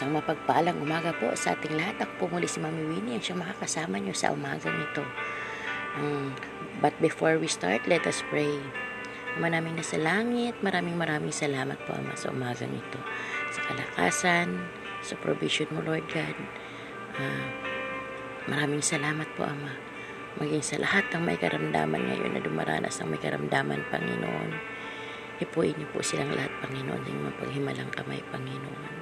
Isang mapagpalang umaga po sa ating lahat. Ako po muli si Mami Winnie ang siyang makakasama niyo sa umagang ito. Um, but before we start, let us pray. Ama namin na sa langit, maraming maraming salamat po Ama sa umagang ito. Sa kalakasan, sa provision mo Lord God. Uh, maraming salamat po Ama. Maging sa lahat ng may karamdaman ngayon na dumaranas ng may karamdaman, Panginoon. Ipuin niyo po silang lahat, Panginoon, ng mapaghimalang kamay, Panginoon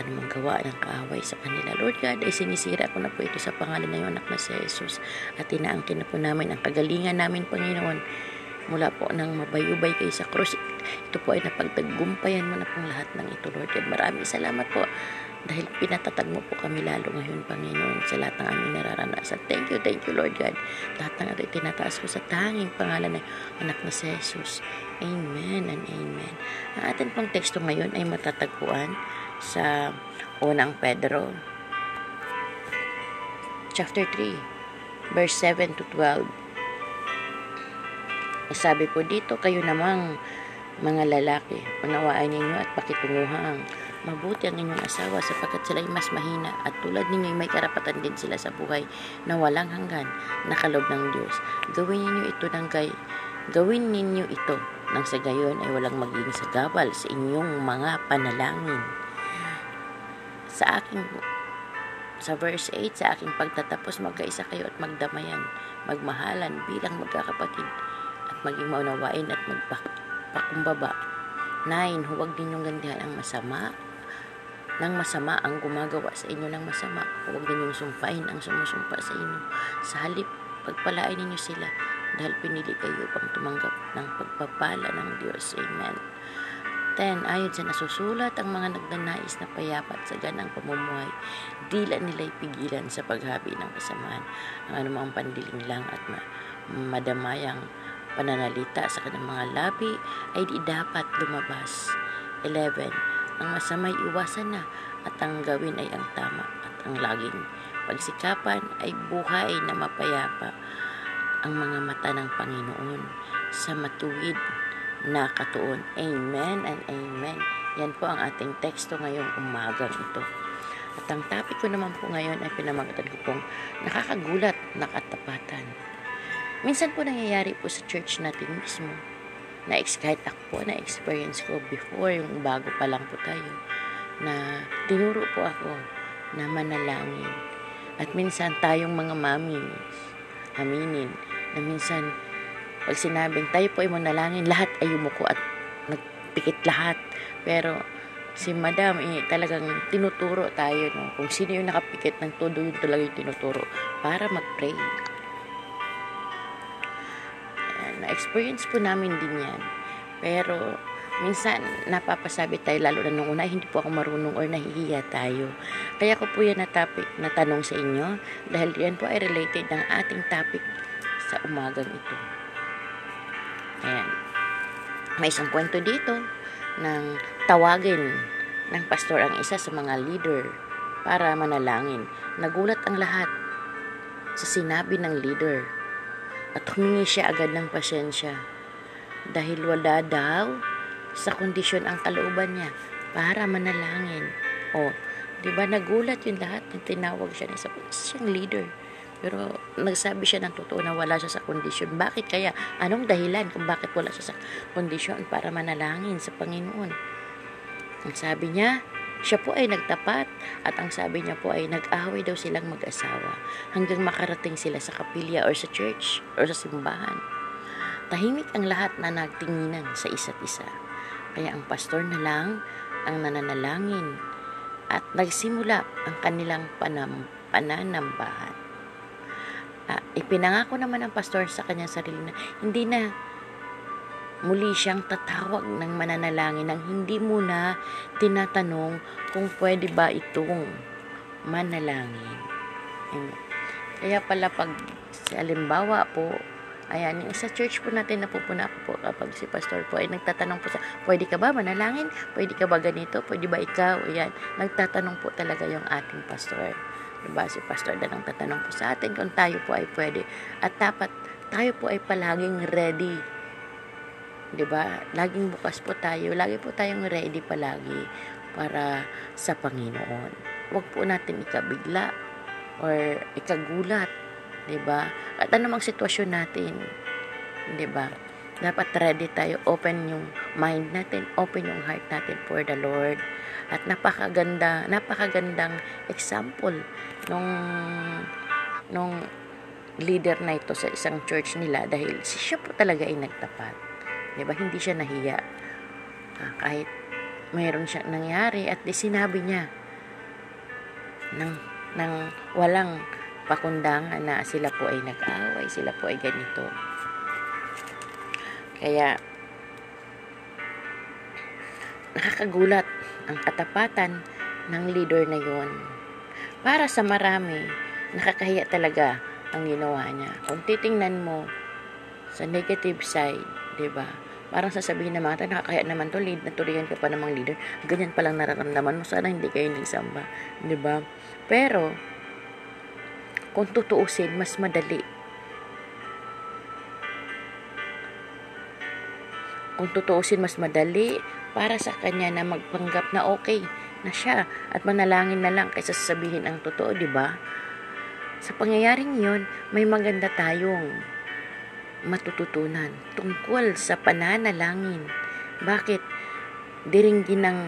anumang gawa ng kaaway sa kanila. Lord God, ay sinisira ko na po ito sa pangalan ng iyong anak na si Jesus at inaangkin na po namin ang kagalingan namin, Panginoon, mula po nang mabayubay kayo sa krus. Ito po ay napagtagumpayan mo na pong lahat ng ito, Lord God. Maraming salamat po dahil pinatatag mo po kami lalo ngayon, Panginoon, sa lahat ng aming nararanasan. Thank you, thank you, Lord God. Lahat ng ito tinataas ko sa tanging pangalan ng anak na si Jesus. Amen and amen. Ang atin pong teksto ngayon ay matatagpuan sa unang Pedro. Chapter 3 verse 7 to 12 sabi po dito kayo namang mga lalaki unawaan ninyo at pakitunguhang mabuti ang inyong asawa sapagkat sila ay mas mahina at tulad ninyo may karapatan din sila sa buhay na walang hanggan na kalob ng Diyos. Gawin ninyo ito ng gay gawin ninyo ito nang sa gayon ay walang magiging sagabal sa inyong mga panalangin sa aking sa verse 8, sa aking pagtatapos, magkaisa kayo at magdamayan, magmahalan bilang magkakapatid, at maging maunawain at magpakumbaba. 9. Huwag ninyong gandihan ang masama, ng masama ang gumagawa sa inyo ng masama. Huwag ninyong sumpain ang sumusumpa sa inyo. Sa halip, pagpalain ninyo sila dahil pinili kayo upang tumanggap ng pagpapala ng Diyos. Amen. 10. Ayon sa nasusulat, ang mga nagnanais na payapat sa ganang pamumuhay, dila nila'y pigilan sa paghabi ng kasamaan. Ang anumang pandiling lang at ma- madamayang pananalita sa kanyang mga labi ay di dapat lumabas. 11. Ang masamay iwasan na at ang gawin ay ang tama at ang laging pagsikapan ay buhay na mapayapa ang mga mata ng Panginoon sa matuwid na katuon. Amen and amen. Yan po ang ating teksto ngayong umagang ito. At ang topic ko naman po ngayon ay pinamagatan ko pong nakakagulat na katapatan. Minsan po nangyayari po sa church natin mismo na kahit ako po na experience ko before yung bago pa lang po tayo na tinuro po ako na manalangin. At minsan tayong mga mami aminin na minsan pag sinabing tayo po ay manalangin, lahat ay yumuko at nagpikit lahat. Pero si madam, eh, talagang tinuturo tayo no? kung sino yung nakapikit ng todo yun talaga yung tinuturo para mag-pray. Na-experience po namin din yan. Pero minsan napapasabi tayo lalo na nung una hindi po ako marunong or nahihiya tayo. Kaya ko po yan na topic na tanong sa inyo dahil yan po ay related ng ating topic sa umagang ito. Ayan. May isang kwento dito ng tawagin ng pastor ang isa sa mga leader para manalangin. Nagulat ang lahat sa sinabi ng leader at humingi siya agad ng pasensya dahil wala daw sa kondisyon ang kalooban niya para manalangin. O, di ba nagulat yung lahat ng tinawag siya ng isa siyang leader. Pero nagsabi siya ng totoo na wala siya sa kondisyon. Bakit kaya? Anong dahilan kung bakit wala siya sa kondisyon para manalangin sa Panginoon? Ang sabi niya, siya po ay nagtapat at ang sabi niya po ay nag-away daw silang mag-asawa hanggang makarating sila sa kapilya or sa church or sa simbahan. Tahimik ang lahat na nagtinginan sa isa't isa. Kaya ang pastor na lang ang nananalangin at nagsimula ang kanilang panam, pananambahan uh, ipinangako naman ng pastor sa kanyang sarili na hindi na muli siyang tatawag ng mananalangin nang hindi muna tinatanong kung pwede ba itong manalangin. Kaya pala pag halimbawa po, ayan, yung sa church po natin napupuna ko po kapag si pastor po ay nagtatanong po sa, pwede ka ba manalangin? Pwede ka ba ganito? Pwede ba ikaw? Ayan, nagtatanong po talaga yung ating pastor. Diba? Si Pastor Dan ang tatanong po sa atin kung tayo po ay pwede. At dapat tayo po ay palaging ready. Diba? Laging bukas po tayo. Lagi po tayong ready palagi para sa Panginoon. Huwag po natin ikabigla or ikagulat, 'di ba? At anumang sitwasyon natin, 'di ba? Dapat ready tayo, open yung mind natin, open yung heart natin for the Lord. At napakaganda, napakagandang example nung nung leader na ito sa isang church nila dahil siya po talaga ay nagtapat. 'Di ba? Hindi siya nahiya. Ah, kahit mayroon siya nangyari at di sinabi niya ng ng walang pakundangan na sila po ay nag-away, sila po ay ganito. Kaya nakakagulat ang katapatan ng leader na yon. Para sa marami, nakakahiya talaga ang ginawa niya. Kung titingnan mo sa negative side, 'di ba? Parang sasabihin ng mga nakakaya naman to, lead, naturiyan ka pa namang leader. Ganyan palang nararamdaman mo, sana hindi kayo nagsamba. Ba? Pero, kung tutuusin, mas madali. Kung tutuusin, mas madali para sa kanya na magpanggap na okay na siya at manalangin na lang kaysa sasabihin ang totoo, di ba? Sa pangyayaring yon, may maganda tayong matututunan tungkol sa pananalangin. Bakit diringgin ng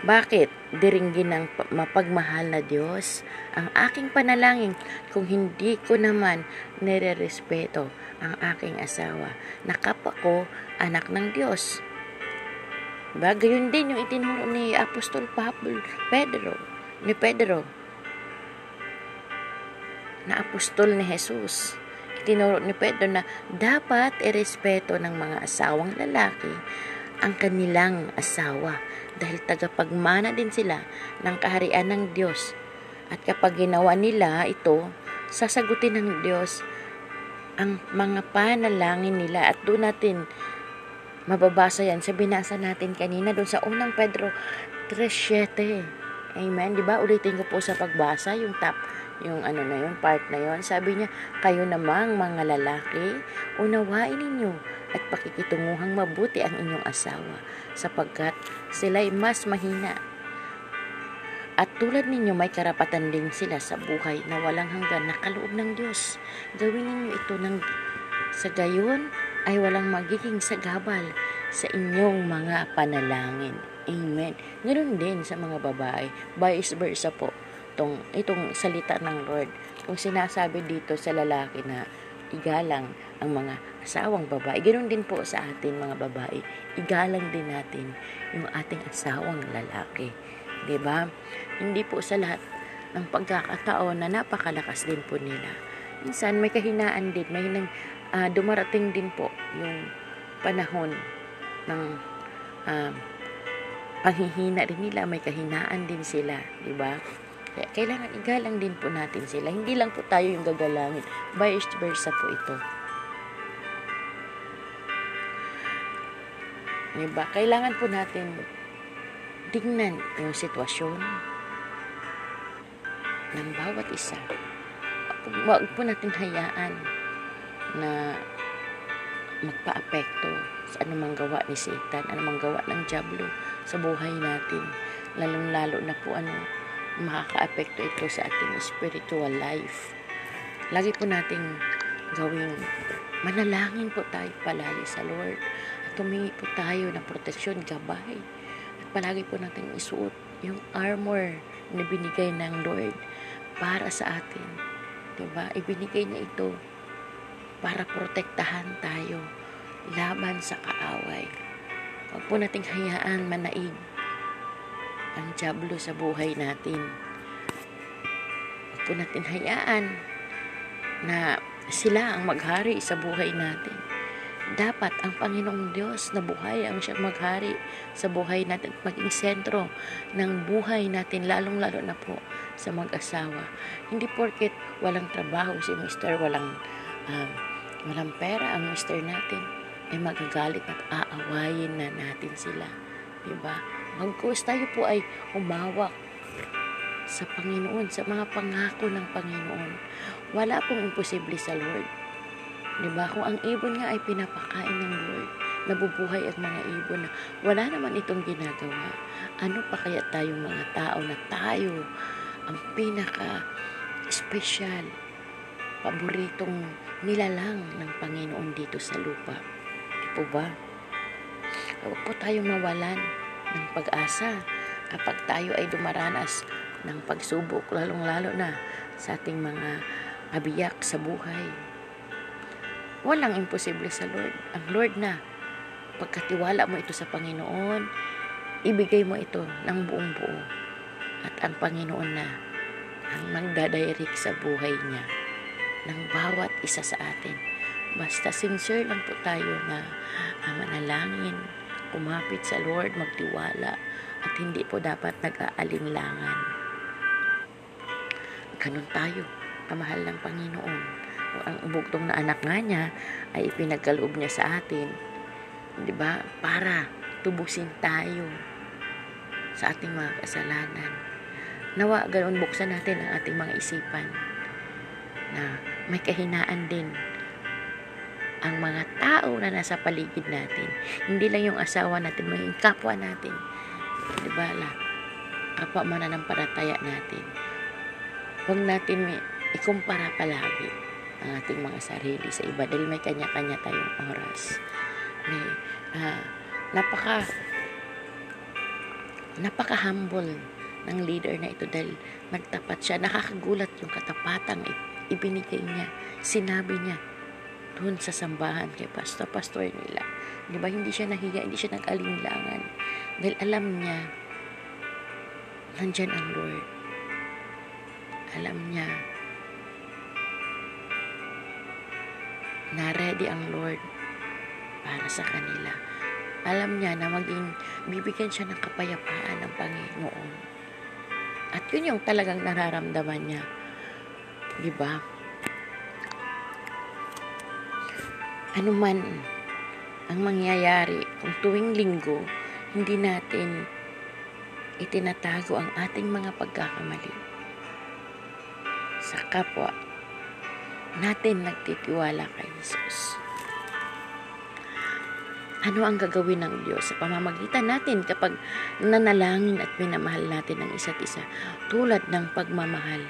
bakit diringgin ng mapagmahal na Diyos ang aking panalangin kung hindi ko naman nire-respeto ang aking asawa na ko anak ng Diyos. Diba? Gayon din yung itinuro ni Apostol Pablo, Pedro, ni Pedro, na apostol ni Jesus tinuro ni Pedro na dapat irespeto ng mga asawang lalaki ang kanilang asawa dahil tagapagmana din sila ng kaharian ng Diyos. At kapag ginawa nila ito, sasagutin ng Diyos ang mga panalangin nila at doon natin mababasa yan sa binasa natin kanina doon sa unang Pedro 3.7 Amen. Di ba? Ulitin ko po sa pagbasa yung top yung ano na yun, part na yun. Sabi niya, kayo namang mga lalaki, unawain ninyo at pakikitunguhang mabuti ang inyong asawa sapagkat sila'y mas mahina. At tulad ninyo, may karapatan din sila sa buhay na walang hanggan na kaloob ng Diyos. Gawin ninyo ito ng sa gayon ay walang magiging sagabal sa inyong mga panalangin. Amen. Ganoon din sa mga babae. Vice versa po itong, itong salita ng Lord. Kung sinasabi dito sa lalaki na igalang ang mga asawang babae, ganoon din po sa atin mga babae. Igalang din natin yung ating asawang lalaki. 'Di ba? Hindi po sa lahat ng pagkakataon na napakalakas din po nila. Minsan may kahinaan din, may nang, uh, dumarating din po yung panahon ng uh, panghihina rin nila, may kahinaan din sila, 'di ba? Kaya kailangan igalang din po natin sila. Hindi lang po tayo yung gagalangin. Vice versa po ito. Diba? Kailangan po natin tingnan yung sitwasyon ng bawat isa. Huwag po natin hayaan na magpa-apekto sa anumang gawa ni Satan, anumang gawa ng Diablo sa buhay natin. Lalong-lalo na po ano, makaka-apekto ito sa ating spiritual life. Lagi po nating gawing manalangin po tayo palagi sa Lord at humingi po tayo ng proteksyon, gabay. At palagi po nating isuot yung armor na binigay ng Lord para sa atin. Diba? Ibinigay niya ito para protektahan tayo laban sa kaaway. Huwag po nating hayaan manaig ang Diablo sa buhay natin. Huwag po natin hayaan na sila ang maghari sa buhay natin. Dapat ang Panginoong Diyos na buhay ang siyang maghari sa buhay natin at maging sentro ng buhay natin, lalong-lalo na po sa mag-asawa. Hindi porket walang trabaho si Mr. walang, um, walang pera ang Mr. natin, ay magagalit at aawayin na natin sila. Diba? Magkos tayo po ay umawak sa Panginoon, sa mga pangako ng Panginoon. Wala pong imposible sa Lord. Diba? Kung ang ibon nga ay pinapakain ng Lord, nabubuhay ang mga ibon na wala naman itong ginagawa. Ano pa kaya tayong mga tao na tayo ang pinaka special, paboritong nilalang ng Panginoon dito sa lupa. Po ba? Huwag po tayong mawalan ng pag-asa kapag tayo ay dumaranas ng pagsubok, lalong-lalo na sa ating mga kabiyak sa buhay. Walang imposible sa Lord. Ang Lord na, pagkatiwala mo ito sa Panginoon, ibigay mo ito ng buong buo. At ang Panginoon na, ang magdadirect sa buhay niya ng bawat isa sa atin. Basta sincere lang po tayo na uh, manalangin, kumapit sa Lord, magtiwala, at hindi po dapat nag-aalinlangan. Ganun tayo, kamahal ng Panginoon. Ang bugtong na anak nga niya ay ipinagkaloob niya sa atin. Di ba? Para tubusin tayo sa ating mga kasalanan. Nawa, ganun buksan natin ang ating mga isipan na may kahinaan din ang mga tao na nasa paligid natin. Hindi lang yung asawa natin, may kapwa natin. Di ba la? Kapwa mananampalataya natin. Huwag natin may ikumpara palagi ang ating mga sarili sa iba dahil may kanya-kanya tayong oras. May, uh, napaka napaka-humble ng leader na ito dahil nagtapat siya. Nakakagulat yung katapatang ibinigay niya. Sinabi niya, doon sa sambahan kay pastor-pastor nila. Di ba, hindi siya nahiya, hindi siya nag-alinlangan. Dahil alam niya, nandyan ang Lord. Alam niya, na ready ang Lord para sa kanila. Alam niya na maging bibigyan siya ng kapayapaan ng Panginoon. At yun yung talagang nararamdaman niya. Di ba? ano man ang mangyayari kung tuwing linggo hindi natin itinatago ang ating mga pagkakamali sa kapwa natin nagtitiwala kay Jesus. Ano ang gagawin ng Diyos sa pamamagitan natin kapag nanalangin at minamahal natin ang isa't isa tulad ng pagmamahal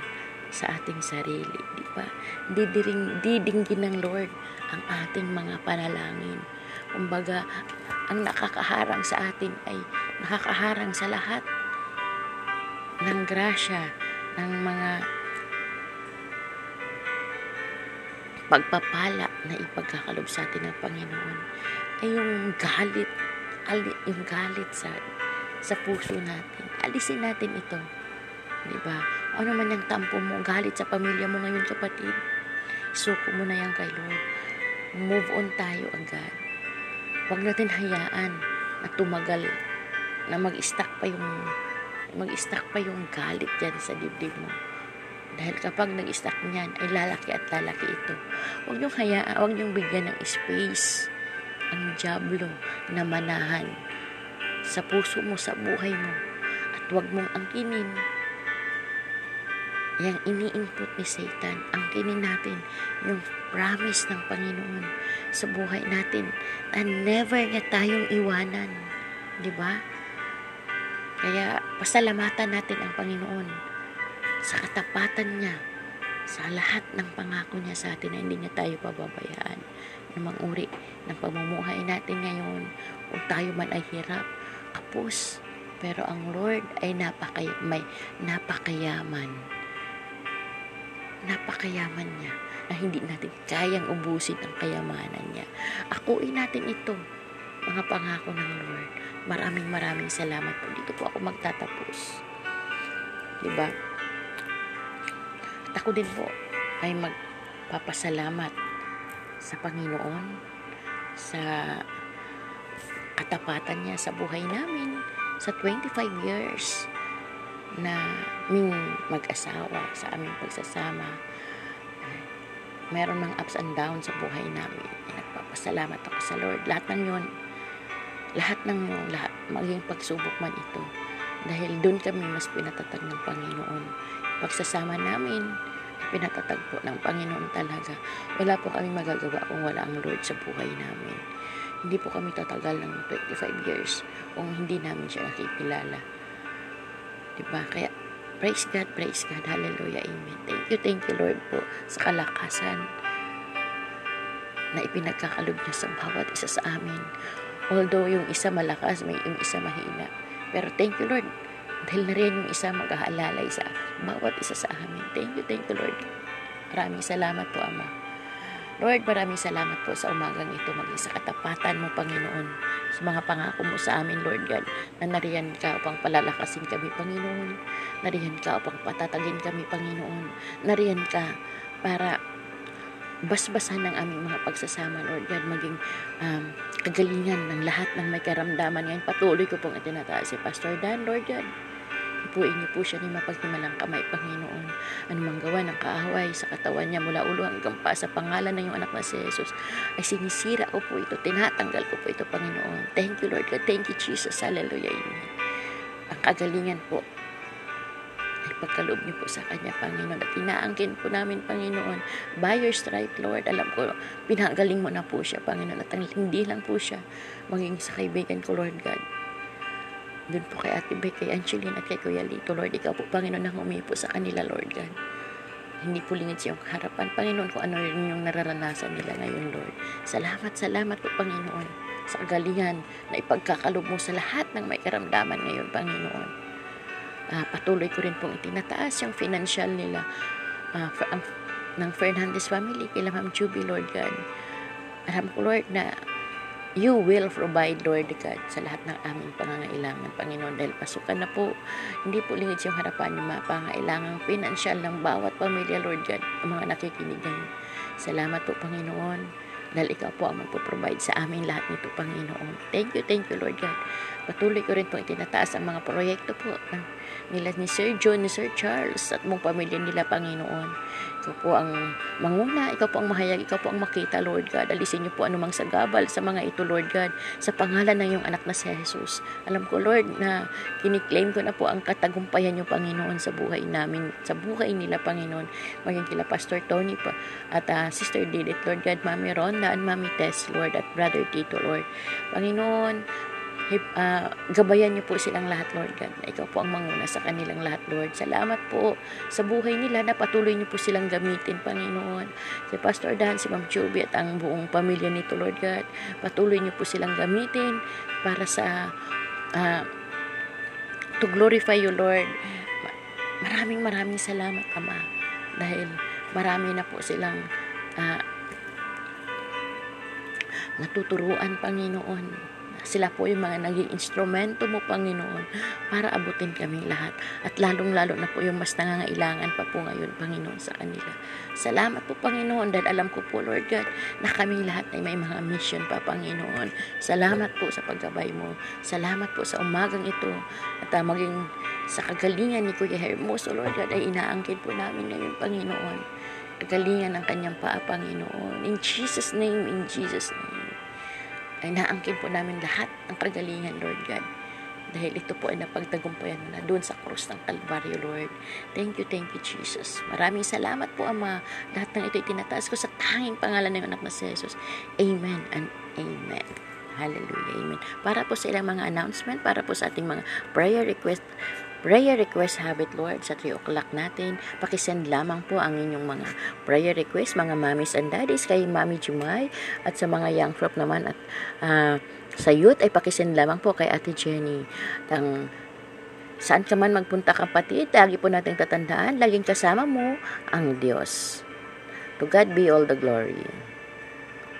sa ating sarili, di ba? Didiring, didinggin ng Lord ang ating mga panalangin. Kumbaga, ang nakakaharang sa atin ay nakakaharang sa lahat ng grasya, ng mga pagpapala na ipagkakalob sa atin ng Panginoon ay yung galit, yung galit sa sa puso natin. Alisin natin ito. 'Di ba? Ano man yung tampo mo, galit sa pamilya mo ngayon kapatid. Suko mo na yan kay Lord. Move on tayo agad. Huwag natin hayaan na tumagal na mag-stack pa yung mag-stack pa yung galit dyan sa dibdib mo. Dahil kapag nag-stack niyan, ay lalaki at lalaki ito. Huwag niyong hayaan, huwag niyong bigyan ng space ang jablo na manahan sa puso mo, sa buhay mo. At huwag mong angkinin yung ini-input ni Satan, ang kinin natin, yung promise ng Panginoon sa buhay natin na never niya tayong iwanan. Di ba? Kaya pasalamatan natin ang Panginoon sa katapatan niya, sa lahat ng pangako niya sa atin na hindi niya tayo pababayaan. Namang uri ng pamumuhay natin ngayon, kung tayo man ay hirap, kapos, pero ang Lord ay napakay, may napakayaman napakayaman niya na hindi natin kayang ubusin ang kayamanan niya. Akuin natin ito, mga pangako ng Lord. Maraming maraming salamat po. Dito po ako magtatapos. Diba? At ako din po ay magpapasalamat sa Panginoon sa katapatan niya sa buhay namin sa 25 years na aming mag-asawa, sa aming pagsasama. Meron ng ups and downs sa buhay namin. Nagpapasalamat ako sa Lord. Lahat ng yun, lahat ng yun, lahat, maging pagsubok man ito. Dahil doon kami mas pinatatag ng Panginoon. Pagsasama namin, pinatatag po ng Panginoon talaga. Wala po kami magagawa kung wala ang Lord sa buhay namin. Hindi po kami tatagal ng 25 years kung hindi namin siya nakikilala. Diba? Kaya, praise God, praise God, hallelujah, amen. Thank you, thank you, Lord po, sa kalakasan na ipinagkakalob niya sa bawat isa sa amin. Although yung isa malakas, may yung isa mahina. Pero thank you, Lord. Dahil na rin yung isa mag-aalalay sa bawat isa sa amin. Thank you, thank you, Lord. Maraming salamat po, Ama. Lord, maraming salamat po sa umagang ito, maging sa katapatan mo, Panginoon, sa mga pangako mo sa amin, Lord God, na nariyan ka upang palalakasin kami, Panginoon. Nariyan ka upang patatagin kami, Panginoon. Nariyan ka para basbasan ng aming mga pagsasama, Lord God, maging um, kagalingan ng lahat ng may karamdaman ngayon. Patuloy ko pong itinataas si Pastor Dan, Lord God. Ipuin niyo po siya ni mapaghimalang kamay, Panginoon. Anumang gawa ng kaaway sa katawan niya mula ulo hanggang pa sa pangalan ng iyong anak na si Jesus ay sinisira ko po ito, tinatanggal ko po ito, Panginoon. Thank you, Lord God. Thank you, Jesus. Hallelujah. Amen. Ang kagalingan po ay pagkaloob niyo po sa Kanya, Panginoon. At inaangkin po namin, Panginoon, by your stripe, Lord. Alam ko, pinagaling mo na po siya, Panginoon. At ang hindi lang po siya, maging sa kaibigan ko, Lord God. Doon po kay Ate Beck, kay Angeline at kay Kuya Lito, Lord. Ikaw po, Panginoon, ang humipo sa kanila, Lord God. Hindi po lingid sa iyong harapan, Panginoon, kung ano rin yung nararanasan nila ngayon, Lord. Salamat, salamat po, Panginoon, sa kagalingan na ipagkakalob mo sa lahat ng may karamdaman ngayon, Panginoon. Uh, patuloy ko rin pong itinataas yung financial nila uh, for, ang, ng Fernandez family, kila Ma'am Juby, Lord God. Alam ko, Lord, na You will provide, Lord God, sa lahat ng aming pangangailangan, Panginoon, dahil pasukan na po. Hindi po lingid yung harapan yung mga pangangailangan pinansyal ng bawat pamilya, Lord God, ang mga nakikinig ngayon. Salamat po, Panginoon, dahil ikaw po ang magpo-provide sa amin lahat nito, Panginoon. Thank you, thank you, Lord God. Patuloy ko rin po itinataas ang mga proyekto po ng nila ni Sir John, ni Sir Charles at mong pamilya nila, Panginoon. Ikaw po ang manguna, ikaw po ang mahayag, ikaw po ang makita, Lord God. Alisin niyo po anumang sagabal sa mga ito, Lord God, sa pangalan ng iyong anak na si Jesus. Alam ko, Lord, na kiniklaim ko na po ang katagumpayan niyo, Panginoon, sa buhay namin, sa buhay nila, Panginoon. Maging kila Pastor Tony pa, at uh, Sister Didit, Lord God, Mami Ronda, and Mami Tess, Lord, at Brother Tito, Lord. Panginoon, uh, gabayan niyo po silang lahat, Lord God. Ikaw po ang manguna sa kanilang lahat, Lord. Salamat po sa buhay nila na patuloy niyo po silang gamitin, Panginoon. Si Pastor Dan, si Ma'am Chubby at ang buong pamilya nito, Lord God. Patuloy niyo po silang gamitin para sa uh, to glorify you, Lord. Maraming maraming salamat, Ama. Dahil marami na po silang uh, natuturuan, Panginoon sila po yung mga naging instrumento mo, Panginoon, para abutin kami lahat. At lalong-lalo na po yung mas nangangailangan pa po ngayon, Panginoon, sa kanila. Salamat po, Panginoon, dahil alam ko po, Lord God, na kami lahat ay may mga mission pa, Panginoon. Salamat po sa paggabay mo. Salamat po sa umagang ito. At uh, maging sa kagalingan ni Kuya Hermoso, Lord God, ay inaangkin po namin ngayon, Panginoon. Kagalingan ng kanyang paa, Panginoon. In Jesus' name, in Jesus' name ay naangkin po namin lahat ng kagalingan, Lord God. Dahil ito po ay napagtagumpayan mo na doon sa krus ng Kalbaryo, Lord. Thank you, thank you, Jesus. Maraming salamat po, Ama. Lahat ng ito itinataas ko sa tanging pangalan ng anak na si Jesus. Amen and Amen. Hallelujah. Amen. Para po sa ilang mga announcement, para po sa ating mga prayer request, prayer request habit, Lord, sa 3 o'clock natin. Pakisend lamang po ang inyong mga prayer request, mga mommies and daddies, kay Mami Jumay, at sa mga young prop naman, at uh, sa youth, ay pakisend lamang po kay Ate Jenny. Ang saan ka man magpunta kapatid, lagi po nating tatandaan, laging kasama mo ang Diyos. To God be all the glory.